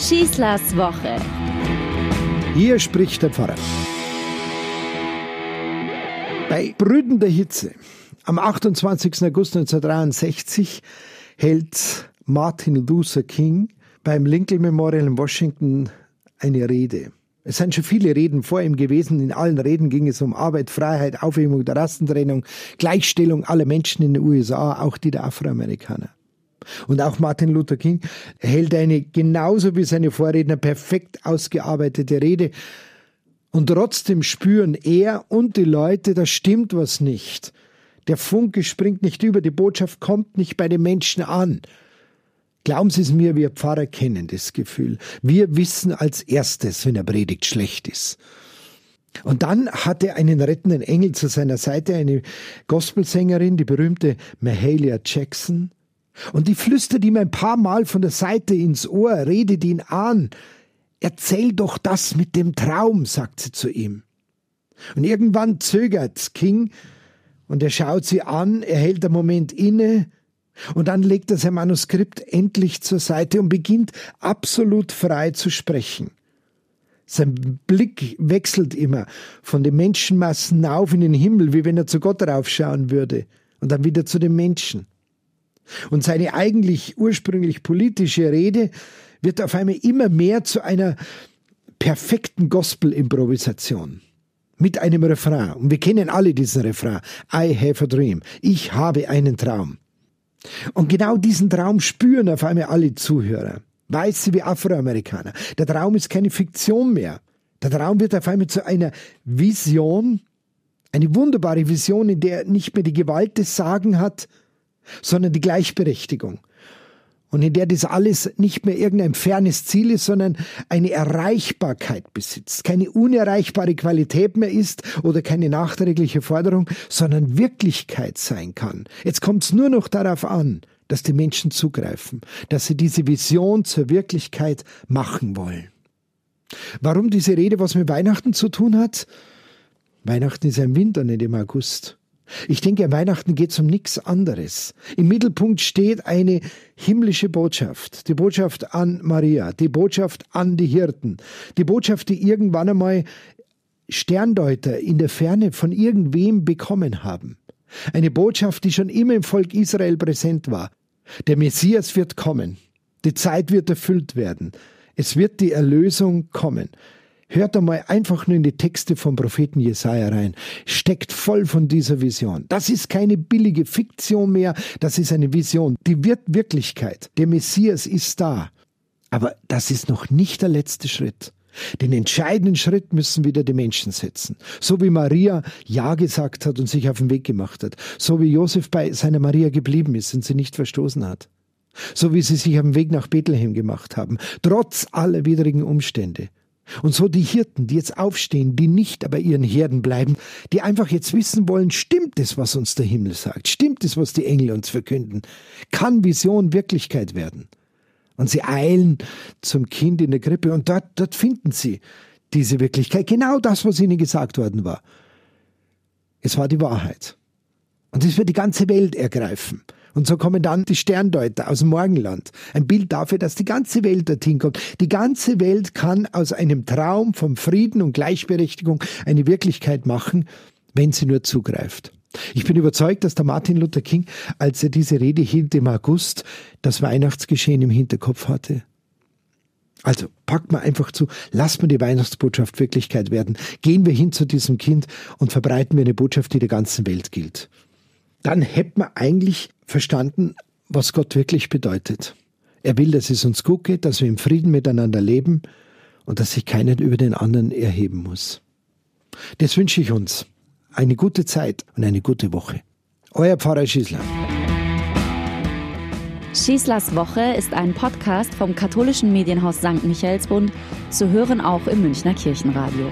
Schießlers Woche. Hier spricht der Pfarrer. Bei brütender Hitze am 28. August 1963 hält Martin Luther King beim Lincoln Memorial in Washington eine Rede. Es sind schon viele Reden vor ihm gewesen. In allen Reden ging es um Arbeit, Freiheit, Aufhebung der Rassentrennung, Gleichstellung aller Menschen in den USA, auch die der Afroamerikaner. Und auch Martin Luther King hält eine genauso wie seine Vorredner perfekt ausgearbeitete Rede. Und trotzdem spüren er und die Leute, da stimmt was nicht. Der Funke springt nicht über, die Botschaft kommt nicht bei den Menschen an. Glauben Sie es mir, wir Pfarrer kennen das Gefühl. Wir wissen als erstes, wenn er Predigt schlecht ist. Und dann hat er einen rettenden Engel zu seiner Seite, eine Gospelsängerin, die berühmte Mahalia Jackson. Und die flüstert ihm ein paar Mal von der Seite ins Ohr, redet ihn an. Erzähl doch das mit dem Traum, sagt sie zu ihm. Und irgendwann zögert King und er schaut sie an, er hält einen Moment inne und dann legt er sein Manuskript endlich zur Seite und beginnt absolut frei zu sprechen. Sein Blick wechselt immer von den Menschenmassen auf in den Himmel, wie wenn er zu Gott raufschauen würde, und dann wieder zu den Menschen. Und seine eigentlich ursprünglich politische Rede wird auf einmal immer mehr zu einer perfekten Gospel-Improvisation. Mit einem Refrain. Und wir kennen alle diesen Refrain. I have a dream. Ich habe einen Traum. Und genau diesen Traum spüren auf einmal alle Zuhörer. Weiße wie Afroamerikaner. Der Traum ist keine Fiktion mehr. Der Traum wird auf einmal zu einer Vision, eine wunderbare Vision, in der nicht mehr die Gewalt des Sagen hat, sondern die Gleichberechtigung. Und in der das alles nicht mehr irgendein fernes Ziel ist, sondern eine Erreichbarkeit besitzt. Keine unerreichbare Qualität mehr ist oder keine nachträgliche Forderung, sondern Wirklichkeit sein kann. Jetzt kommt es nur noch darauf an, dass die Menschen zugreifen, dass sie diese Vision zur Wirklichkeit machen wollen. Warum diese Rede was mit Weihnachten zu tun hat? Weihnachten ist ein Winter, nicht im August. Ich denke, Weihnachten geht es um nichts anderes. Im Mittelpunkt steht eine himmlische Botschaft. Die Botschaft an Maria, die Botschaft an die Hirten, die Botschaft, die irgendwann einmal Sterndeuter in der Ferne von irgendwem bekommen haben. Eine Botschaft, die schon immer im Volk Israel präsent war. Der Messias wird kommen. Die Zeit wird erfüllt werden. Es wird die Erlösung kommen. Hört einmal einfach nur in die Texte vom Propheten Jesaja rein. Steckt voll von dieser Vision. Das ist keine billige Fiktion mehr. Das ist eine Vision. Die wird Wirklichkeit. Der Messias ist da. Aber das ist noch nicht der letzte Schritt. Den entscheidenden Schritt müssen wieder die Menschen setzen. So wie Maria Ja gesagt hat und sich auf den Weg gemacht hat. So wie Josef bei seiner Maria geblieben ist und sie nicht verstoßen hat. So wie sie sich auf den Weg nach Bethlehem gemacht haben. Trotz aller widrigen Umstände. Und so die Hirten, die jetzt aufstehen, die nicht bei ihren Herden bleiben, die einfach jetzt wissen wollen, stimmt es, was uns der Himmel sagt? Stimmt es, was die Engel uns verkünden? Kann Vision Wirklichkeit werden? Und sie eilen zum Kind in der Krippe und dort, dort finden sie diese Wirklichkeit. Genau das, was ihnen gesagt worden war. Es war die Wahrheit. Und es wird die ganze Welt ergreifen. Und so kommen dann die Sterndeuter aus dem Morgenland. Ein Bild dafür, dass die ganze Welt dorthin kommt. Die ganze Welt kann aus einem Traum vom Frieden und Gleichberechtigung eine Wirklichkeit machen, wenn sie nur zugreift. Ich bin überzeugt, dass der Martin Luther King, als er diese Rede hielt im August, das Weihnachtsgeschehen im Hinterkopf hatte. Also packt man einfach zu, lasst mir die Weihnachtsbotschaft Wirklichkeit werden. Gehen wir hin zu diesem Kind und verbreiten wir eine Botschaft, die der ganzen Welt gilt dann hätte man eigentlich verstanden, was Gott wirklich bedeutet. Er will, dass es uns gut geht, dass wir im Frieden miteinander leben und dass sich keiner über den anderen erheben muss. Das wünsche ich uns. Eine gute Zeit und eine gute Woche. Euer Pfarrer Schießler. Schießlers Woche ist ein Podcast vom katholischen Medienhaus St. Michaelsbund, zu hören auch im Münchner Kirchenradio.